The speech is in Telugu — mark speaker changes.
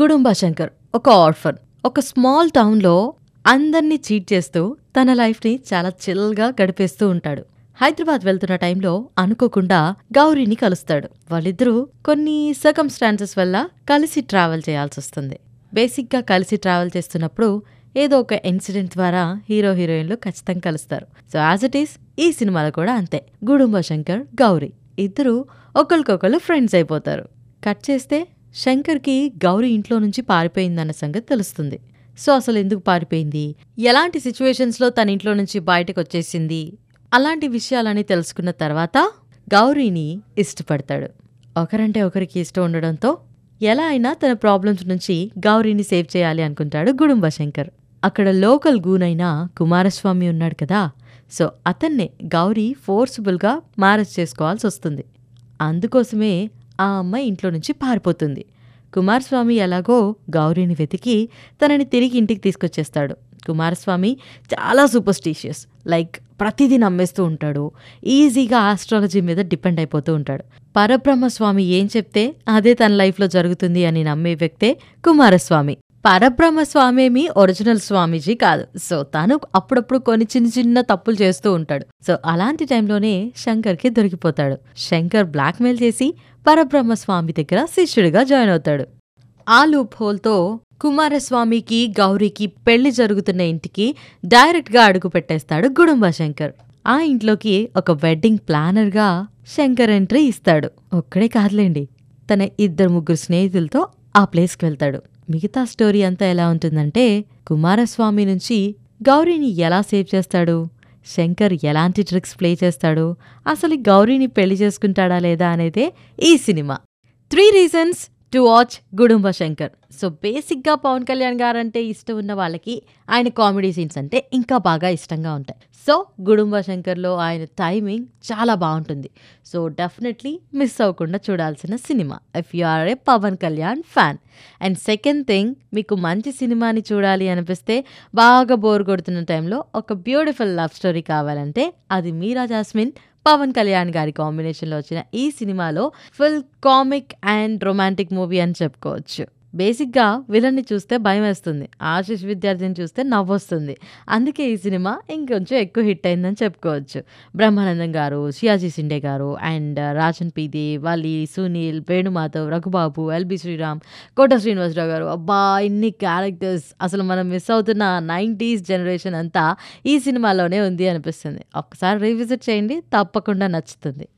Speaker 1: గుడుంబా శంకర్ ఒక ఆర్ఫన్. ఒక స్మాల్ టౌన్లో అందర్నీ చీట్ చేస్తూ తన లైఫ్ని చాలా చిల్గా గడిపేస్తూ ఉంటాడు. హైదరాబాద్ వెళ్తున్న టైంలో అనుకోకుండా గౌరీని కలుస్తాడు. వాళ్ళిద్దరూ కొన్ని సర్కమ్స్టాన్సెస్ వల్ల కలిసి ట్రావెల్ చేయాల్సి వస్తుంది. బేసిక్గా కలిసి ట్రావెల్ చేస్తున్నప్పుడు ఏదో ఒక ఇన్సిడెంట్ ద్వారా హీరో హీరోయిన్లు ఖచ్చితంగా కలుస్తారు. సో యాజ్ ఇట్ ఈస్ ఈ సినిమాలో కూడా అంతే. గుడుంబ శంకర్ గౌరీ ఇద్దరు ఒకరికొకరు ఫ్రెండ్స్ అయిపోతారు. కట్ చేస్తే శంకర్కి గౌరీ ఇంట్లో నుంచి పారిపోయిందన్న సంగతి తెలుస్తుంది. సో అసలు ఎందుకు పారిపోయింది? ఎలాంటి సిచ్యువేషన్స్లో తన ఇంట్లో నుంచి బయటకు వచ్చేసింది అలాంటి విషయాలని తెలుసుకున్న తర్వాత గౌరీని ఇష్టపడతాడు. ఒకరంటే ఒకరికి ఇష్టం ఉండడంతో ఎలా అయినా తన ప్రాబ్లమ్స్ నుంచి గౌరీని సేవ్ చేయాలి అనుకుంటాడు గుడుంబ శంకర్. అక్కడ లోకల్ గూనైన కుమారస్వామి ఉన్నాడు కదా సో అతన్నే గౌరీ ఫోర్స్ఫుల్గా మ్యారేజ్ చేసుకోవాల్సి వస్తుంది అందుకోసమే ఆ అమ్మాయి ఇంట్లో నుంచి పారిపోతుంది. కుమారస్వామి ఎలాగో గౌరీని వెతికి తనని తిరిగి ఇంటికి తీసుకొచ్చేస్తాడు. కుమారస్వామి చాలా సూపర్స్టిషియస్ లైక్ ప్రతిదీ నమ్మేస్తూ ఉంటాడు. ఈజీగా ఆస్ట్రాలజీ మీద డిపెండ్ అయిపోతూ ఉంటాడు. పరబ్రహ్మస్వామి ఏం చెప్తే అదే తన లైఫ్లో జరుగుతుంది అని నమ్మే వ్యక్తే కుమారస్వామి. పరబ్రహ్మ స్వామేమి ఒరిజినల్ స్వామీజీ కాదు. సో తను అప్పుడప్పుడు కొన్ని చిన్న చిన్న తప్పులు చేస్తూ ఉంటాడు. సో అలాంటి టైంలోనే శంకర్కి దొరికిపోతాడు. శంకర్ బ్లాక్మెయిల్ చేసి పరబ్రహ్మ స్వామి దగ్గర శిష్యుడిగా జాయిన్ అవుతాడు. ఆ లూప్ హోల్తో కుమారస్వామికి గౌరీకి పెళ్ళి జరుగుతున్న ఇంటికి డైరెక్ట్గా అడుగు పెట్టేస్తాడు గుడుంబ శంకర్. ఆ ఇంట్లోకి ఒక వెడ్డింగ్ ప్లానర్గా శంకర్ ఎంట్రీ ఇస్తాడు. ఒక్కడే కాదులేండి తన ఇద్దరు ముగ్గురు స్నేహితులతో ఆ ప్లేస్కి వెళ్తాడు. మిగతా స్టోరీ అంతా ఎలా ఉంటుందంటే కుమారస్వామి నుంచి గౌరీని ఎలా సేవ్ చేస్తాడు? శంకర్ ఎలాంటి ట్రిక్స్ ప్లే చేస్తాడు? అసలు గౌరీని పెళ్ళి చేసుకుంటాడా లేదా అనేదే ఈ cinema. Three reasons to watch Gudumba Shankar. So బేసిక్గా పవన్ కళ్యాణ్ గారంటే ఇష్టం ఉన్న వాళ్ళకి ఆయన కామెడీ సీన్స్ అంటే ఇంకా బాగా ఇష్టంగా ఉంటాయి. సో గుడుంబ శంకర్లో ఆయన టైమింగ్ చాలా బాగుంటుంది. సో డెఫినెట్లీ మిస్ అవ్వకుండా చూడాల్సిన cinema. If you are a Pawan Kalyan fan and second thing మీకు మంచి సినిమాని చూడాలి అనిపిస్తే బాగా బోర్ కొడుతున్న టైంలో ఒక బ్యూటిఫుల్ లవ్ స్టోరీ కావాలంటే అది మీరా జాస్మిన్ పవన్ కళ్యాణ్ గారి కాంబినేషన్లో వచ్చిన ఈ సినిమాలో full comic and romantic movie అని చెప్పుకోవచ్చు. బేసిక్గా విలన్ని చూస్తే భయం వేస్తుంది. ఆశిష్ విద్యార్థిని చూస్తే నవ్వొస్తుంది. అందుకే ఈ సినిమా ఇంకొంచెం ఎక్కువ హిట్ అయిందని చెప్పుకోవచ్చు. బ్రహ్మానందం గారు సియాజీ సిండే గారు అండ్ రాజన్ పీది వలి సునీల్ వేణుమాధవ్ రఘుబాబు ఎల్బి శ్రీరామ్ కోట శ్రీనివాసరావు గారు. అబ్బా ఇన్ని క్యారెక్టర్స్ అసలు మనం మిస్ అవుతున్న నైంటీస్ జనరేషన్ అంతా ఈ సినిమాలోనే ఉంది అనిపిస్తుంది. ఒక్కసారి రీవిజిట్ చేయండి తప్పకుండా నచ్చుతుంది.